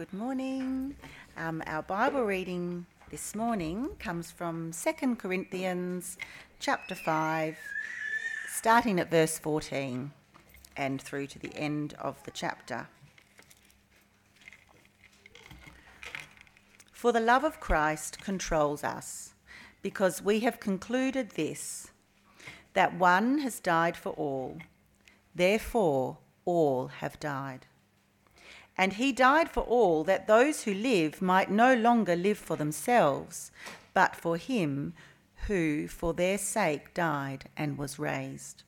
Good morning. Um, our Bible reading this morning comes from 2 Corinthians chapter 5, starting at verse 14 and through to the end of the chapter. For the love of Christ controls us, because we have concluded this that one has died for all, therefore all have died. And he died for all, that those who live might no longer live for themselves, but for him who for their sake died and was raised.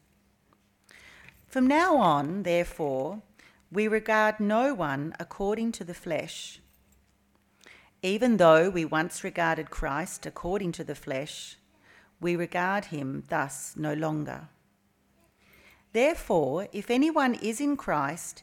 From now on, therefore, we regard no one according to the flesh. Even though we once regarded Christ according to the flesh, we regard him thus no longer. Therefore, if anyone is in Christ,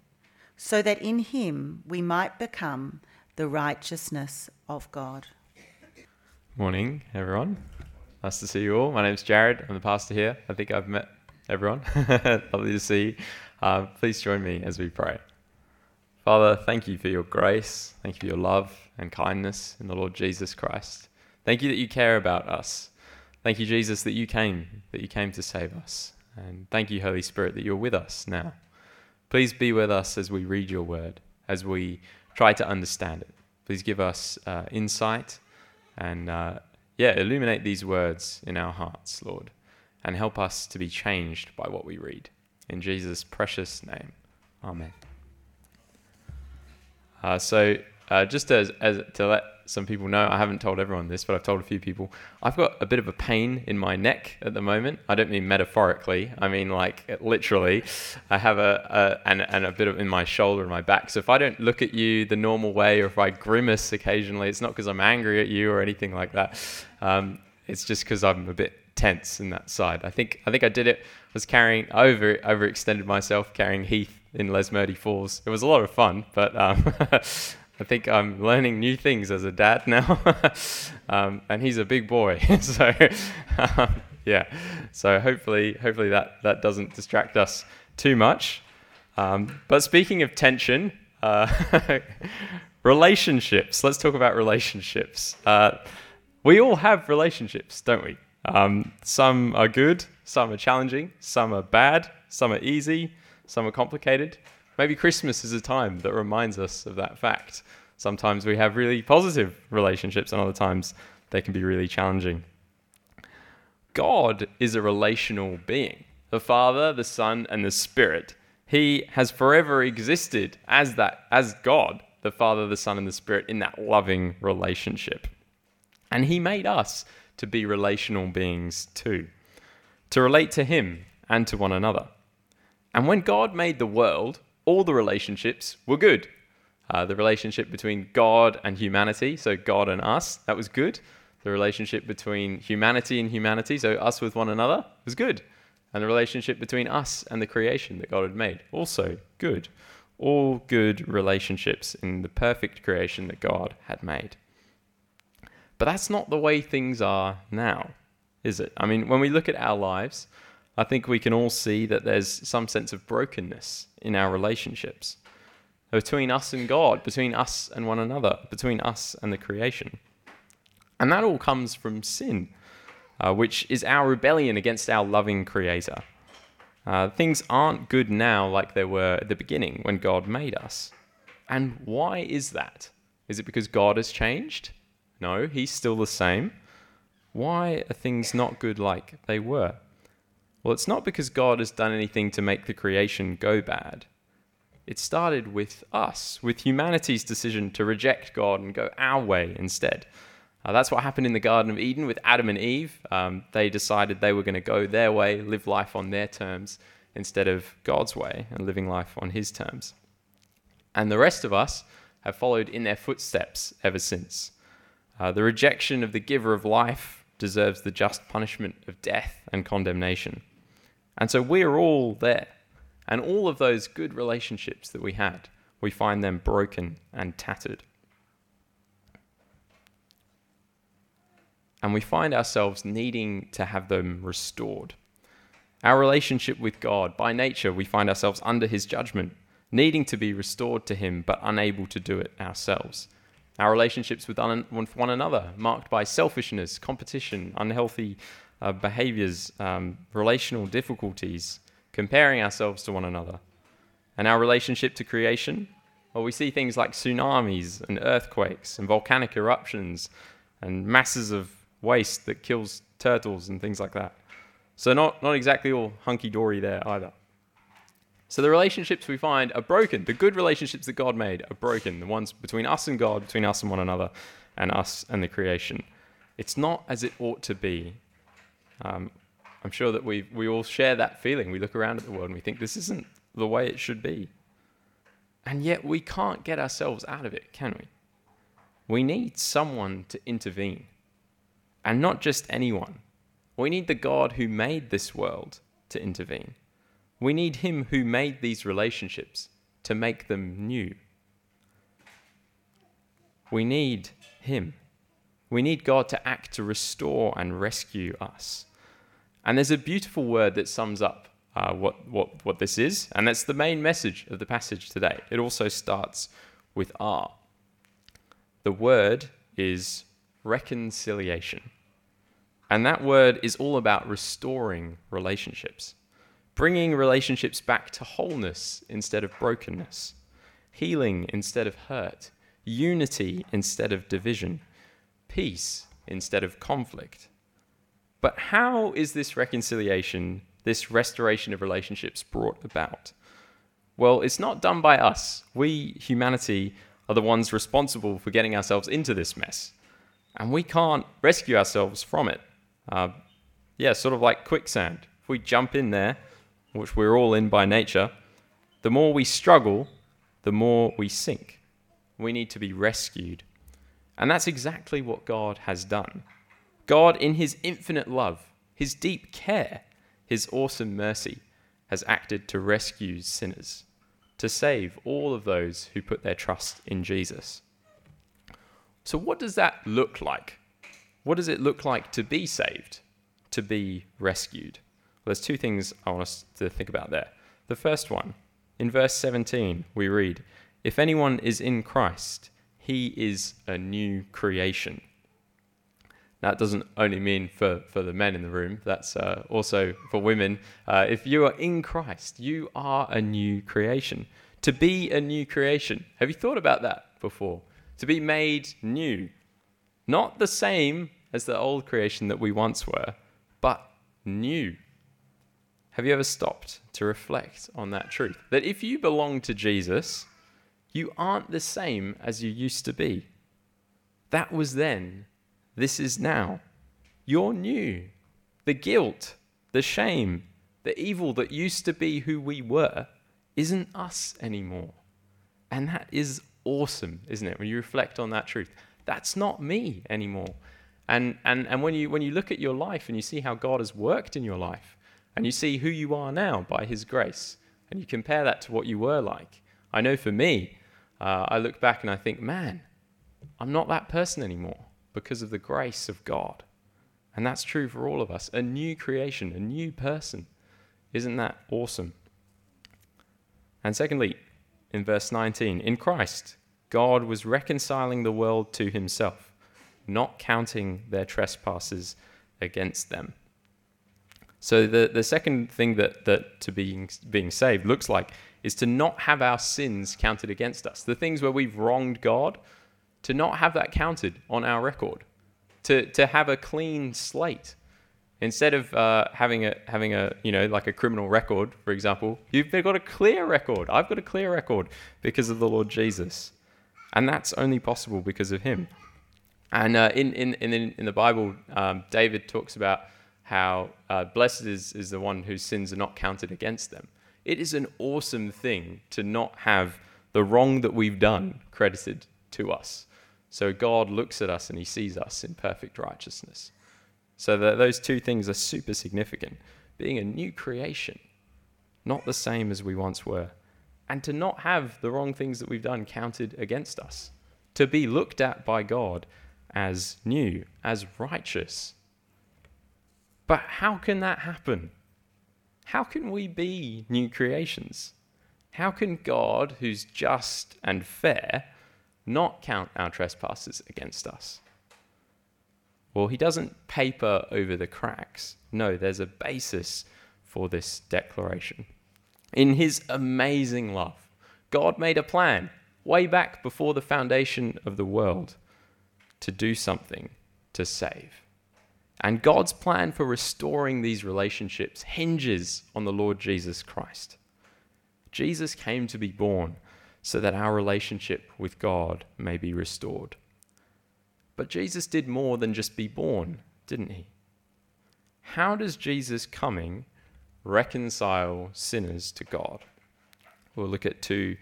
so that in him we might become the righteousness of God. Morning, everyone. Nice to see you all. My name's Jared. I'm the pastor here. I think I've met everyone. Lovely to see you. Uh, please join me as we pray. Father, thank you for your grace. Thank you for your love and kindness in the Lord Jesus Christ. Thank you that you care about us. Thank you, Jesus, that you came, that you came to save us. And thank you, Holy Spirit, that you're with us now. Please be with us as we read your word, as we try to understand it. Please give us uh, insight and, uh, yeah, illuminate these words in our hearts, Lord, and help us to be changed by what we read. In Jesus' precious name, Amen. Uh, so, uh, just as, as to let some people know, I haven't told everyone this, but I've told a few people. I've got a bit of a pain in my neck at the moment. I don't mean metaphorically. I mean like literally. I have a, a and, and a bit of in my shoulder and my back. So if I don't look at you the normal way, or if I grimace occasionally, it's not because I'm angry at you or anything like that. Um, it's just because I'm a bit tense in that side. I think I think I did it. I was carrying over overextended myself carrying Heath in Lesmurdie Falls. It was a lot of fun, but um, I think I'm learning new things as a dad now, um, and he's a big boy. so um, yeah, so hopefully hopefully that that doesn't distract us too much. Um, but speaking of tension, uh, relationships. Let's talk about relationships. Uh, we all have relationships, don't we? Um, some are good, some are challenging, some are bad, some are easy, some are complicated. Maybe Christmas is a time that reminds us of that fact. Sometimes we have really positive relationships, and other times they can be really challenging. God is a relational being the Father, the Son, and the Spirit. He has forever existed as that, as God, the Father, the Son, and the Spirit, in that loving relationship. And He made us to be relational beings too, to relate to Him and to one another. And when God made the world, all the relationships were good. Uh, the relationship between God and humanity, so God and us, that was good. The relationship between humanity and humanity, so us with one another, was good. And the relationship between us and the creation that God had made, also good. All good relationships in the perfect creation that God had made. But that's not the way things are now, is it? I mean, when we look at our lives, I think we can all see that there's some sense of brokenness in our relationships between us and God, between us and one another, between us and the creation. And that all comes from sin, uh, which is our rebellion against our loving Creator. Uh, things aren't good now like they were at the beginning when God made us. And why is that? Is it because God has changed? No, He's still the same. Why are things not good like they were? Well, it's not because God has done anything to make the creation go bad. It started with us, with humanity's decision to reject God and go our way instead. Uh, that's what happened in the Garden of Eden with Adam and Eve. Um, they decided they were going to go their way, live life on their terms, instead of God's way and living life on His terms. And the rest of us have followed in their footsteps ever since. Uh, the rejection of the giver of life deserves the just punishment of death and condemnation. And so we're all there. And all of those good relationships that we had, we find them broken and tattered. and we find ourselves needing to have them restored. Our relationship with God, by nature, we find ourselves under His judgment, needing to be restored to Him, but unable to do it ourselves. Our relationships with, one another, marked by selfishness, competition, unhealthy uh, behaviors, um, relational difficulties, comparing ourselves to one another. And our relationship to creation, well, we see things like tsunamis and earthquakes and volcanic eruptions and masses of waste that kills turtles and things like that. So, not, not exactly all hunky dory there either. So, the relationships we find are broken. The good relationships that God made are broken. The ones between us and God, between us and one another, and us and the creation. It's not as it ought to be. Um, I'm sure that we, we all share that feeling. We look around at the world and we think this isn't the way it should be. And yet we can't get ourselves out of it, can we? We need someone to intervene. And not just anyone. We need the God who made this world to intervene. We need Him who made these relationships to make them new. We need Him. We need God to act to restore and rescue us. And there's a beautiful word that sums up uh, what, what, what this is, and that's the main message of the passage today. It also starts with R. The word is reconciliation. And that word is all about restoring relationships, bringing relationships back to wholeness instead of brokenness, healing instead of hurt, unity instead of division, peace instead of conflict. But how is this reconciliation, this restoration of relationships brought about? Well, it's not done by us. We, humanity, are the ones responsible for getting ourselves into this mess and we can't rescue ourselves from it. Uh, yeah, sort of like quicksand. If we jump in there, which we're all in by nature, the more we struggle, the more we sink. We need to be rescued. And that's exactly what God has done. God, in his infinite love, his deep care, his awesome mercy, has acted to rescue sinners, to save all of those who put their trust in Jesus. So, what does that look like? What does it look like to be saved, to be rescued? Well, there's two things I want us to think about there. The first one, in verse 17, we read, If anyone is in Christ, he is a new creation. That doesn't only mean for, for the men in the room, that's uh, also for women. Uh, if you are in Christ, you are a new creation. To be a new creation. Have you thought about that before? to be made new. Not the same as the old creation that we once were, but new. Have you ever stopped to reflect on that truth? That if you belong to Jesus, you aren't the same as you used to be. That was then, this is now. You're new. The guilt, the shame, the evil that used to be who we were isn't us anymore. And that is awesome, isn't it? When you reflect on that truth, that's not me anymore. And, and, and when, you, when you look at your life and you see how God has worked in your life, and you see who you are now by His grace, and you compare that to what you were like, I know for me, uh, I look back and I think, man, I'm not that person anymore because of the grace of God. And that's true for all of us. A new creation, a new person. Isn't that awesome? And secondly, in verse 19. In Christ, God was reconciling the world to himself, not counting their trespasses against them. So the, the second thing that, that to being, being saved looks like is to not have our sins counted against us. The things where we've wronged God, to not have that counted on our record. to, to have a clean slate. Instead of uh, having a having a you know like a criminal record, for example, you've got a clear record. I've got a clear record because of the Lord Jesus, and that's only possible because of Him. And uh, in, in in in the Bible, um, David talks about how uh, blessed is is the one whose sins are not counted against them. It is an awesome thing to not have the wrong that we've done credited to us. So God looks at us and He sees us in perfect righteousness. So that those two things are super significant. Being a new creation, not the same as we once were, and to not have the wrong things that we've done counted against us, to be looked at by God as new, as righteous. But how can that happen? How can we be new creations? How can God, who's just and fair, not count our trespasses against us? Well, he doesn't paper over the cracks. No, there's a basis for this declaration. In his amazing love, God made a plan way back before the foundation of the world to do something to save. And God's plan for restoring these relationships hinges on the Lord Jesus Christ. Jesus came to be born so that our relationship with God may be restored. But Jesus did more than just be born, didn't he? How does Jesus coming reconcile sinners to God? We'll look at two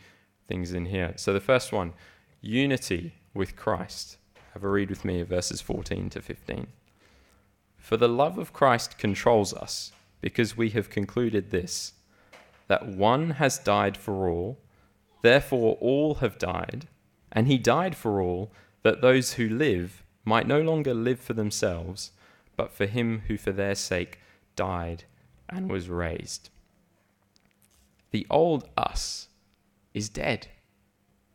things in here. So the first one, unity with Christ. Have a read with me of verses 14 to 15. For the love of Christ controls us, because we have concluded this that one has died for all, therefore all have died, and he died for all that those who live might no longer live for themselves, but for him who for their sake died and was raised. The old us is dead.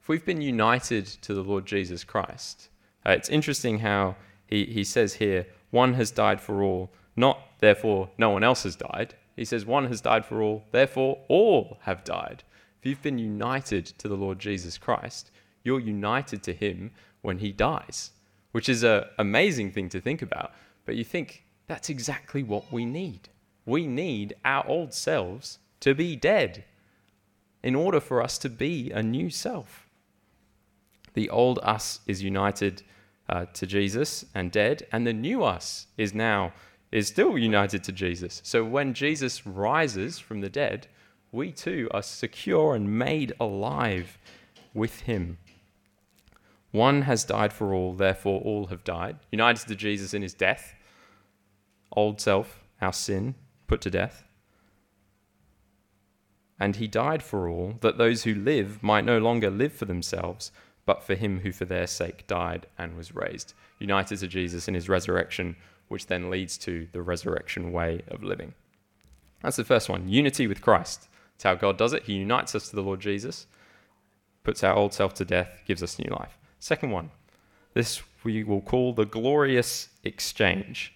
If we've been united to the Lord Jesus Christ, uh, it's interesting how he, he says here, one has died for all, not therefore no one else has died. He says, one has died for all, therefore all have died. If you've been united to the Lord Jesus Christ, you're united to him when he dies, which is an amazing thing to think about. But you think that's exactly what we need. We need our old selves to be dead in order for us to be a new self. The old us is united uh, to Jesus and dead, and the new us is now is still united to Jesus. So when Jesus rises from the dead, we too are secure and made alive with him. One has died for all, therefore all have died. United to Jesus in his death, old self, our sin, put to death. And he died for all, that those who live might no longer live for themselves, but for him who for their sake died and was raised. United to Jesus in his resurrection, which then leads to the resurrection way of living. That's the first one unity with Christ. That's how God does it. He unites us to the Lord Jesus, puts our old self to death, gives us new life. Second one, this we will call the glorious exchange.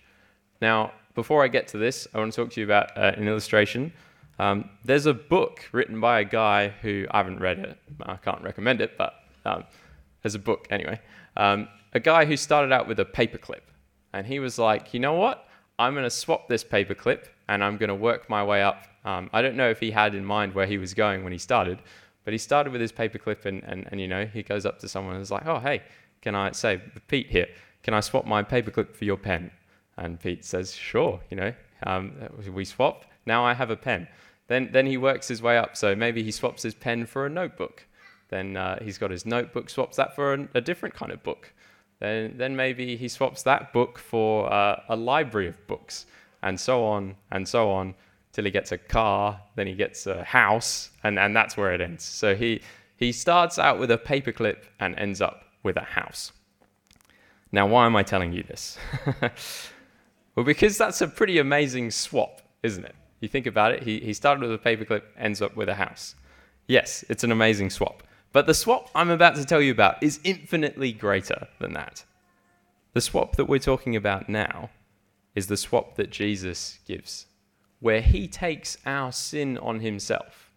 Now, before I get to this, I want to talk to you about uh, an illustration. Um, there's a book written by a guy who I haven't read it. I can't recommend it, but um, there's a book anyway. Um, a guy who started out with a paperclip, and he was like, you know what? I'm going to swap this paperclip, and I'm going to work my way up. Um, I don't know if he had in mind where he was going when he started, but he started with his paperclip, and, and, and you know, he goes up to someone and is like, oh, hey, can I say, Pete here, can I swap my paperclip for your pen? And Pete says, sure, you know, um, we swap. Now I have a pen. Then, then he works his way up. So maybe he swaps his pen for a notebook. Then uh, he's got his notebook, swaps that for a, a, different kind of book. Then, then maybe he swaps that book for uh, a library of books, and so on and so on till he gets a car, then he gets a house, and, and that's where it ends. So he, he starts out with a paperclip and ends up with a house. Now, why am I telling you this? well, because that's a pretty amazing swap, isn't it? You think about it, he, he started with a paperclip, ends up with a house. Yes, it's an amazing swap. But the swap I'm about to tell you about is infinitely greater than that. The swap that we're talking about now is the swap that Jesus gives where he takes our sin on himself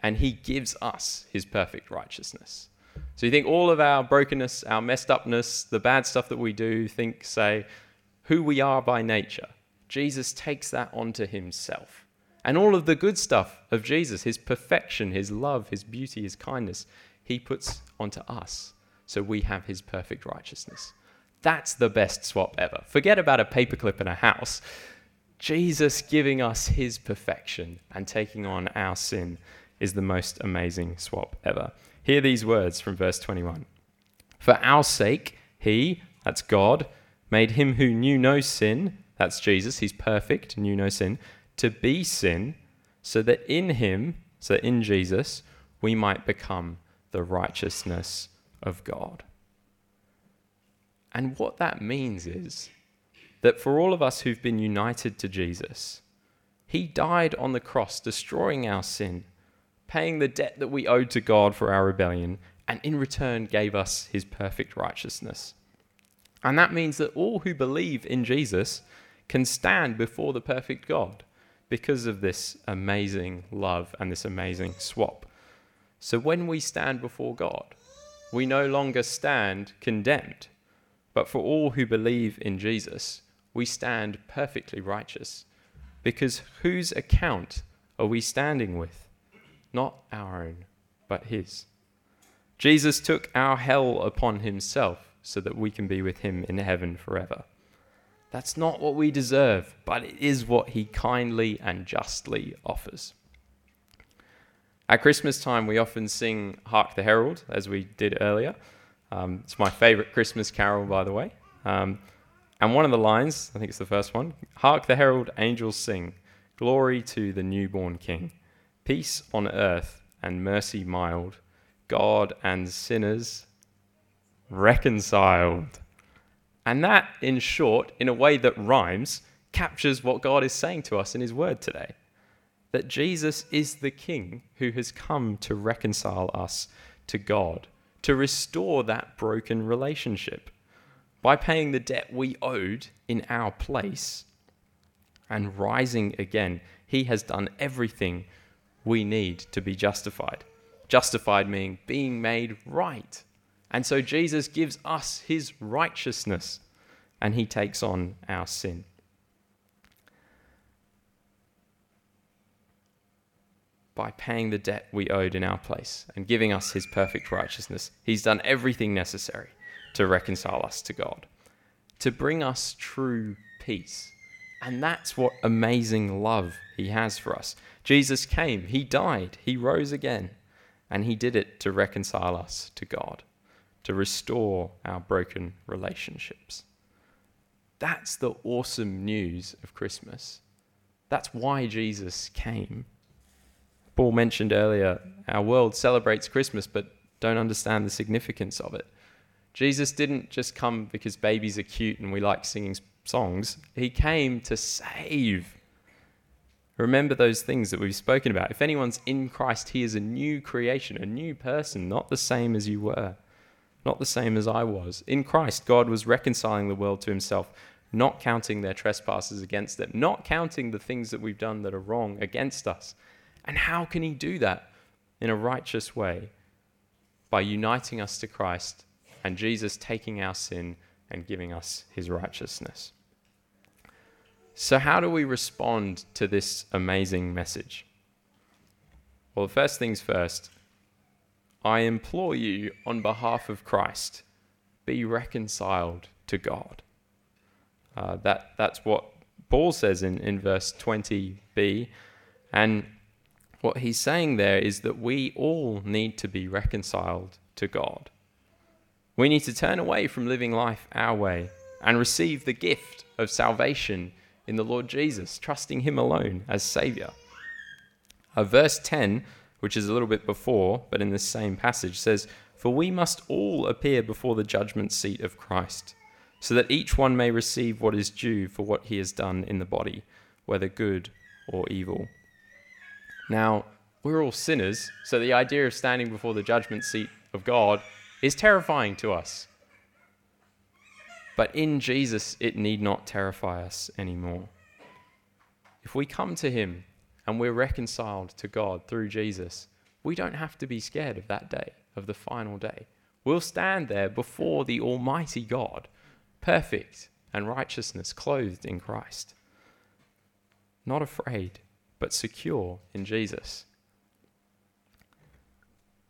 and he gives us his perfect righteousness. So you think all of our brokenness, our messed upness, the bad stuff that we do, think, say, who we are by nature. Jesus takes that onto himself. And all of the good stuff of Jesus, his perfection, his love, his beauty, his kindness, he puts onto us. So we have his perfect righteousness. That's the best swap ever. Forget about a paperclip in a house. Jesus giving us his perfection and taking on our sin is the most amazing swap ever. Hear these words from verse 21 For our sake, he, that's God, made him who knew no sin, that's Jesus, he's perfect, knew no sin, to be sin, so that in him, so in Jesus, we might become the righteousness of God. And what that means is that for all of us who've been united to Jesus, he died on the cross, destroying our sin, paying the debt that we owed to God for our rebellion, and in return gave us his perfect righteousness. And that means that all who believe in Jesus can stand before the perfect God because of this amazing love and this amazing swap. So when we stand before God, we no longer stand condemned, but for all who believe in Jesus, we stand perfectly righteous. Because whose account are we standing with? Not our own, but His. Jesus took our hell upon Himself so that we can be with Him in heaven forever. That's not what we deserve, but it is what He kindly and justly offers. At Christmas time, we often sing Hark the Herald, as we did earlier. Um, it's my favorite Christmas carol, by the way. Um, and one of the lines, I think it's the first one Hark the herald angels sing, glory to the newborn King, peace on earth and mercy mild, God and sinners reconciled. And that, in short, in a way that rhymes, captures what God is saying to us in His Word today. That Jesus is the King who has come to reconcile us to God, to restore that broken relationship by paying the debt we owed in our place and rising again, he has done everything we need to be justified. Justified meaning being made right. And so Jesus gives us his righteousness and he takes on our sin. By paying the debt we owed in our place and giving us his perfect righteousness, he's done everything necessary to reconcile us to God, to bring us true peace. And that's what amazing love he has for us. Jesus came, he died, he rose again, and he did it to reconcile us to God, to restore our broken relationships. That's the awesome news of Christmas. That's why Jesus came. Paul mentioned earlier, our world celebrates Christmas but don't understand the significance of it. Jesus didn't just come because babies are cute and we like singing songs. He came to save. Remember those things that we've spoken about. If anyone's in Christ, he is a new creation, a new person, not the same as you were, not the same as I was. In Christ, God was reconciling the world to himself, not counting their trespasses against them, not counting the things that we've done that are wrong against us. And how can he do that? In a righteous way, by uniting us to Christ and Jesus taking our sin and giving us his righteousness. So, how do we respond to this amazing message? Well, first things first, I implore you on behalf of Christ, be reconciled to God. Uh, that, that's what Paul says in, in verse 20b. And what he's saying there is that we all need to be reconciled to God. We need to turn away from living life our way and receive the gift of salvation in the Lord Jesus, trusting Him alone as Saviour. Uh, verse 10, which is a little bit before, but in the same passage, says, For we must all appear before the judgment seat of Christ, so that each one may receive what is due for what he has done in the body, whether good or evil. Now, we're all sinners, so the idea of standing before the judgment seat of God is terrifying to us. But in Jesus, it need not terrify us anymore. If we come to Him and we're reconciled to God through Jesus, we don't have to be scared of that day, of the final day. We'll stand there before the Almighty God, perfect and righteousness clothed in Christ. Not afraid, but secure in Jesus.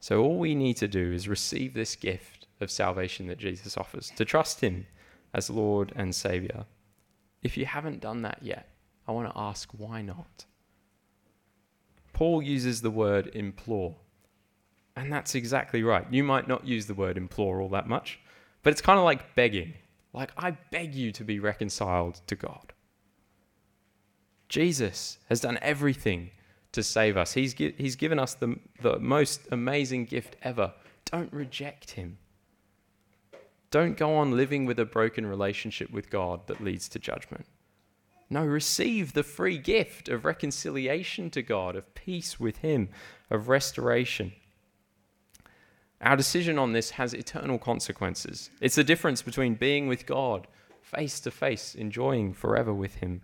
So, all we need to do is receive this gift of salvation that Jesus offers, to trust Him as Lord and Savior. If you haven't done that yet, I want to ask why not? Paul uses the word implore, and that's exactly right. You might not use the word implore all that much, but it's kind of like begging. Like, I beg you to be reconciled to God. Jesus has done everything to save us. He's, gi- he's given us the, the most amazing gift ever. Don't reject him. Don't go on living with a broken relationship with God that leads to judgment. No, receive the free gift of reconciliation to God, of peace with Him, of restoration. Our decision on this has eternal consequences. It's the difference between being with God face to face, enjoying forever with Him,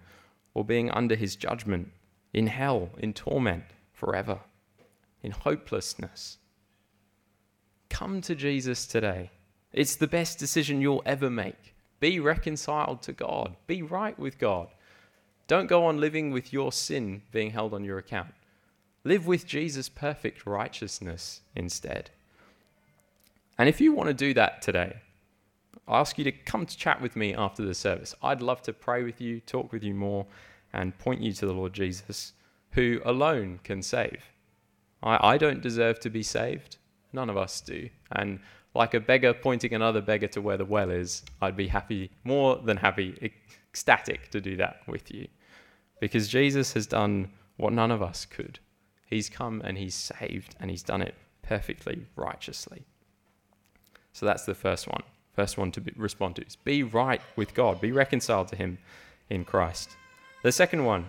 or being under His judgment in hell, in torment forever, in hopelessness. Come to Jesus today. It's the best decision you'll ever make. Be reconciled to God, be right with God. Don't go on living with your sin being held on your account. Live with Jesus' perfect righteousness instead. And if you want to do that today, I ask you to come to chat with me after the service. I'd love to pray with you, talk with you more, and point you to the Lord Jesus, who alone can save. I, I don't deserve to be saved. None of us do. And like a beggar pointing another beggar to where the well is, I'd be happy, more than happy, ecstatic to do that with you. Because Jesus has done what none of us could. He's come and he's saved, and he's done it perfectly, righteously. So that's the first one. First one to be, respond to is be right with God, be reconciled to him in Christ. The second one,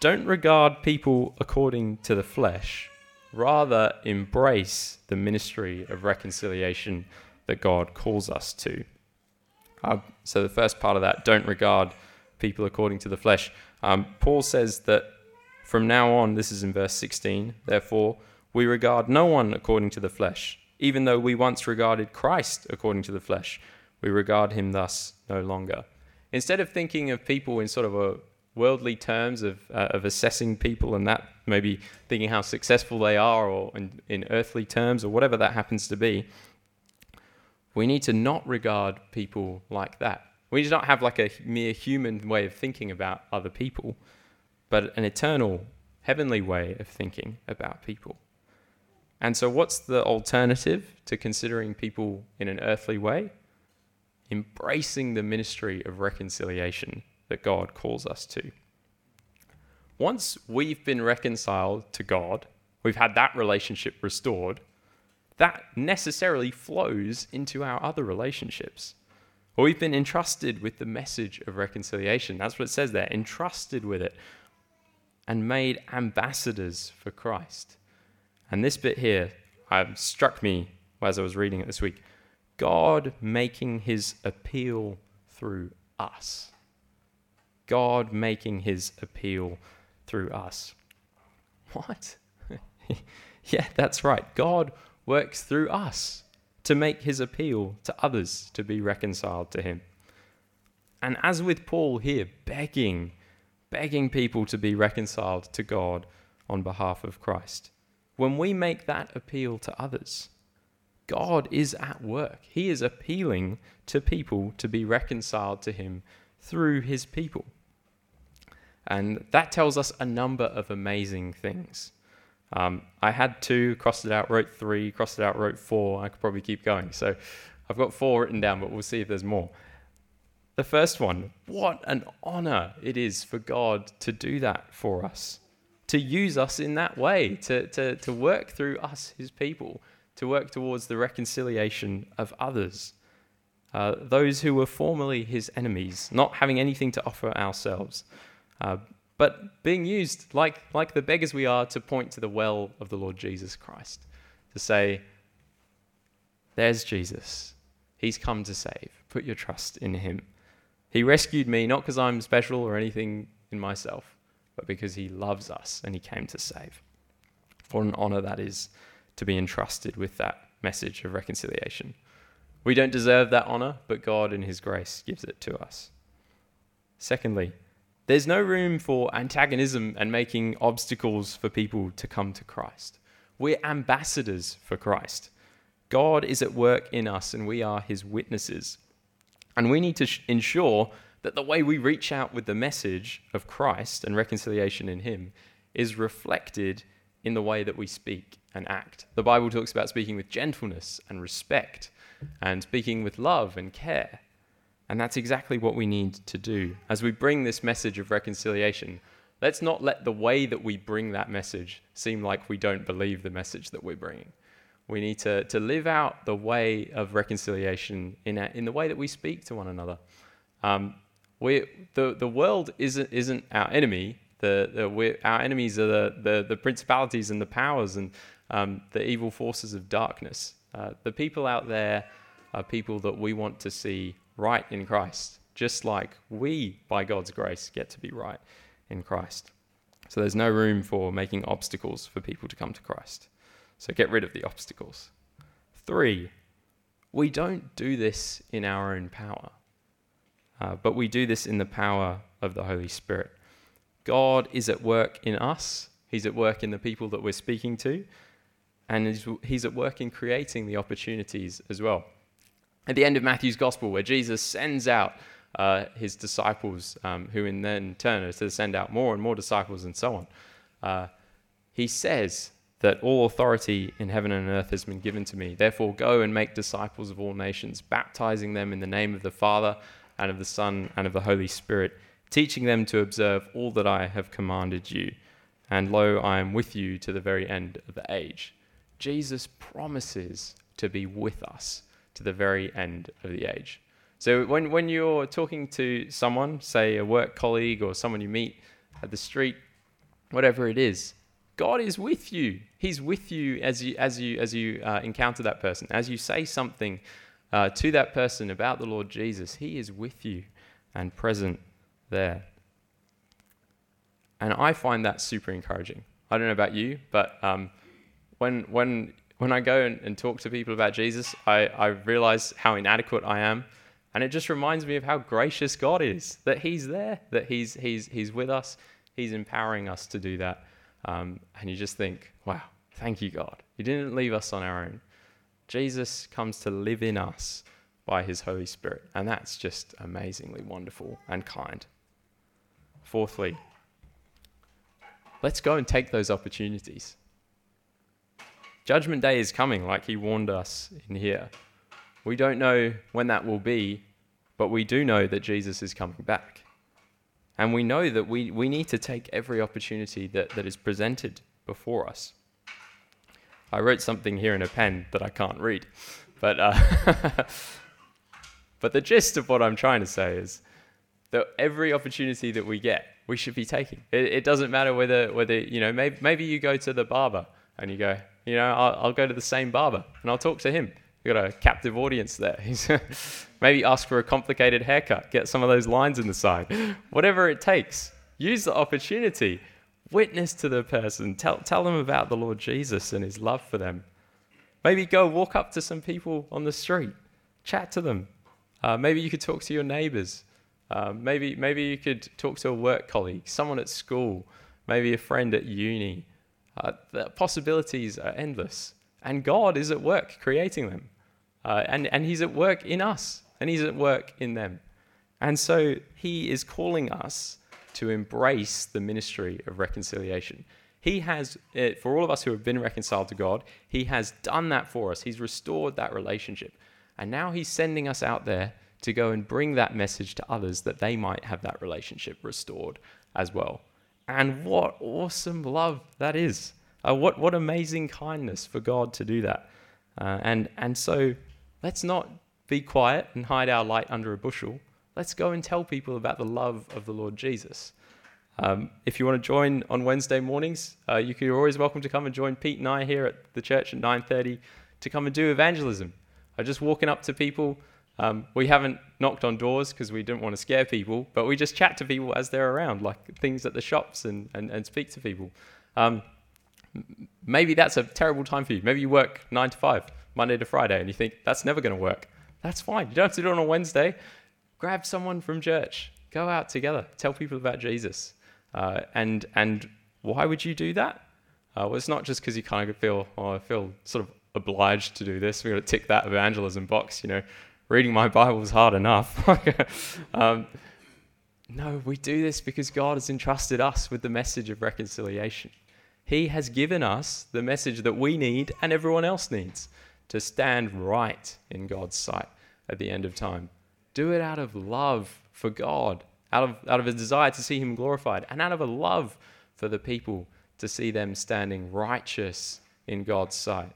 don't regard people according to the flesh, rather embrace the ministry of reconciliation that God calls us to. Uh, so, the first part of that, don't regard people according to the flesh. Um, Paul says that from now on, this is in verse 16, therefore, we regard no one according to the flesh. Even though we once regarded Christ according to the flesh, we regard him thus no longer. Instead of thinking of people in sort of a worldly terms of, uh, of assessing people and that, maybe thinking how successful they are or in, in earthly terms or whatever that happens to be, we need to not regard people like that. We need to not have like a mere human way of thinking about other people, but an eternal, heavenly way of thinking about people. And so, what's the alternative to considering people in an earthly way? Embracing the ministry of reconciliation that God calls us to. Once we've been reconciled to God, we've had that relationship restored, that necessarily flows into our other relationships. We've been entrusted with the message of reconciliation. That's what it says there entrusted with it and made ambassadors for Christ. And this bit here uh, struck me as I was reading it this week God making his appeal through us. God making his appeal through us. What? yeah, that's right. God works through us to make his appeal to others to be reconciled to him. And as with Paul here, begging, begging people to be reconciled to God on behalf of Christ. When we make that appeal to others, God is at work. He is appealing to people to be reconciled to him through his people. And that tells us a number of amazing things. Um, I had two, crossed it out, wrote three, crossed it out, wrote four. I could probably keep going. So I've got four written down, but we'll see if there's more. The first one, what an honor it is for God to do that for us, to use us in that way, to, to, to work through us, his people, to work towards the reconciliation of others. Uh, those who were formerly his enemies, not having anything to offer ourselves. Uh, but being used like, like the beggars we are to point to the well of the Lord Jesus Christ, to say, There's Jesus. He's come to save. Put your trust in him. He rescued me not because I'm special or anything in myself, but because he loves us and he came to save. What an honor that is to be entrusted with that message of reconciliation. We don't deserve that honor, but God, in His grace, gives it to us. Secondly, there's no room for antagonism and making obstacles for people to come to Christ. We're ambassadors for Christ. God is at work in us, and we are His witnesses. And we need to sh- ensure that the way we reach out with the message of Christ and reconciliation in Him is reflected in the way that we speak and act. The Bible talks about speaking with gentleness and respect and speaking with love and care. And that's exactly what we need to do. As we bring this message of reconciliation, let's not let the way that we bring that message seem like we don't believe the message that we're bringing. We need to, to live out the way of reconciliation in, a, in the way that we speak to one another. Um, we, the, the world isn't, isn't our enemy. The, the, our enemies are the, the, the, principalities and the powers and um, the evil forces of darkness. Uh, the people out there are people that we want to see right in Christ, just like we, by God's grace, get to be right in Christ. So there's no room for making obstacles for people to come to Christ. So get rid of the obstacles. Three, we don't do this in our own power, uh, but we do this in the power of the Holy Spirit. God is at work in us, He's at work in the people that we're speaking to, and He's, he's at work in creating the opportunities as well. At the end of Matthew's Gospel, where Jesus sends out uh, his disciples, um, who in then turn are to send out more and more disciples and so on, uh, he says that all authority in heaven and earth has been given to me. Therefore, go and make disciples of all nations, baptizing them in the name of the Father and of the Son and of the Holy Spirit, teaching them to observe all that I have commanded you. And lo, I am with you to the very end of the age. Jesus promises to be with us to the very end of the age. So when, when you're talking to someone, say a work colleague or someone you meet at the street, whatever it is, God is with you. He's with you as you as you as you uh, encounter that person. As you say something uh, to that person about the Lord Jesus, He is with you and present there. And I find that super encouraging. I don't know about you, but um, when when when I go and, and, talk to people about Jesus, I, I realize how inadequate I am. And it just reminds me of how gracious God is, that He's there, that He's, he's, he's with us, He's empowering us to do that. Um, and you just think, wow, thank you, God. You didn't leave us on our own. Jesus comes to live in us by his Holy Spirit. And that's just amazingly wonderful and kind. Fourthly, let's go and take those opportunities. Judgment Day is coming, like he warned us in here. We don't know when that will be, but we do know that Jesus is coming back. And we know that we, we need to take every opportunity that, that is presented before us. I wrote something here in a pen that I can't read. But, uh, but the gist of what I'm trying to say is that every opportunity that we get, we should be taking. It, it doesn't matter whether, whether you know, maybe, maybe you go to the barber and you go, you know, I'll, I'll go to the same barber and I'll talk to him. You've got a captive audience there. He's maybe ask for a complicated haircut, get some of those lines in the side. Whatever it takes, use the opportunity. Witness to the person. Tell, tell them about the Lord Jesus and his love for them. Maybe go walk up to some people on the street, chat to them. Uh, maybe you could talk to your neighbors. Uh, maybe, maybe you could talk to a work colleague, someone at school, maybe a friend at uni. Uh, the possibilities are endless, and God is at work creating them. Uh, and, and He's at work in us, and He's at work in them. And so He is calling us to embrace the ministry of reconciliation. He has, uh, for all of us who have been reconciled to God, He has done that for us. He's restored that relationship. And now He's sending us out there to go and bring that message to others that they might have that relationship restored as well. And what awesome love that is. Uh, what, what amazing kindness for God to do that. Uh, and, and so Let's not be quiet and hide our light under a bushel. Let's go and tell people about the love of the Lord Jesus. Um, if you want to join on Wednesday mornings, uh, you are always welcome to come and join Pete and I here at the church at 9:30 to come and do evangelism. Uh, just walking up to people. Um, we haven't knocked on doors because we didn't want to scare people, but we just chat to people as they're around, like things at the shops, and, and, and speak to people. Um, maybe that's a terrible time for you. Maybe you work nine to five Monday to Friday, and you think that's never going to work. That's fine. You don't have to do it on a Wednesday. Grab someone from church. Go out together. Tell people about Jesus. Uh, and and why would you do that? Uh, well, it's not just because you kind of feel, oh, I feel sort of obliged to do this. We're going to tick that evangelism box. You know, reading my Bible is hard enough. um, no, we do this because God has entrusted us with the message of reconciliation. He has given us the message that we need and everyone else needs to stand right in God's sight at the end of time. Do it out of love for God, out of, out of a desire to see Him glorified, and out of a love for the people to see them standing righteous in God's sight.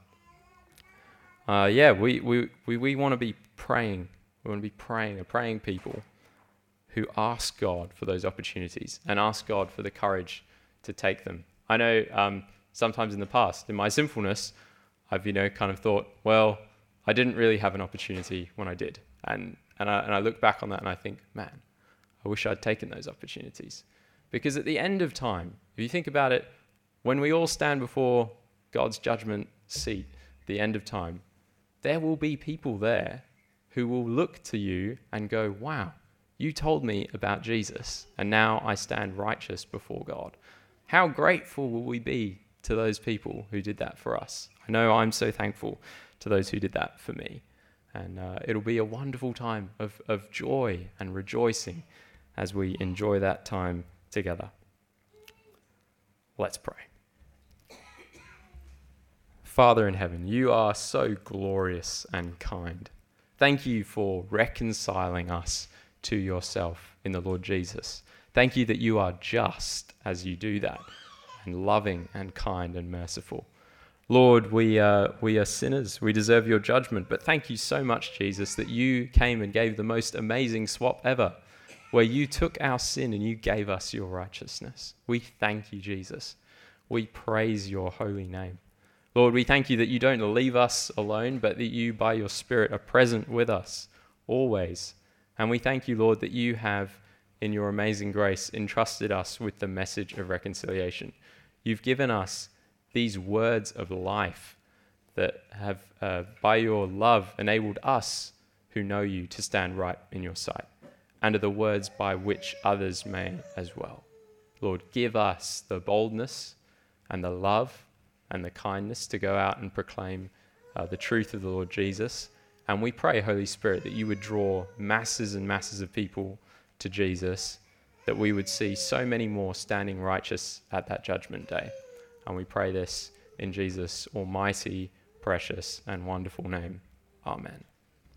Uh, yeah, we, we, we, we want to be praying. We want to be praying, a praying people who ask God for those opportunities and ask God for the courage to take them. I know um, sometimes in the past, in my sinfulness, I've you know kind of thought, well, I didn't really have an opportunity when I did, and and I, and I look back on that and I think, man, I wish I'd taken those opportunities, because at the end of time, if you think about it, when we all stand before God's judgment seat, the end of time, there will be people there who will look to you and go, wow, you told me about Jesus, and now I stand righteous before God. How grateful will we be to those people who did that for us? I know I'm so thankful to those who did that for me. And uh, it'll be a wonderful time of, of joy and rejoicing as we enjoy that time together. Let's pray. Father in heaven, you are so glorious and kind. Thank you for reconciling us to yourself in the Lord Jesus. Thank you that you are just as you do that, and loving and kind and merciful. Lord, we, uh, we are sinners. We deserve your judgment. But thank you so much, Jesus, that you came and gave the most amazing swap ever, where you took our sin and you gave us your righteousness. We thank you, Jesus. We praise your holy name. Lord, we thank you that you don't leave us alone, but that you, by your Spirit, are present with us always and we thank you, Lord, that you have, in your amazing grace, entrusted us with the message of reconciliation. You've given us these words of life that have, uh, by your love, enabled us who know you to stand right in your sight, and are the words by which others may as well. Lord, give us the boldness and the love and the kindness to go out and proclaim uh, the truth of the Lord Jesus and we pray, Holy Spirit, that you would draw masses and masses of people to Jesus, that we would see so many more standing righteous at that judgment day. And we pray this in Jesus' almighty, precious, and wonderful name. Amen.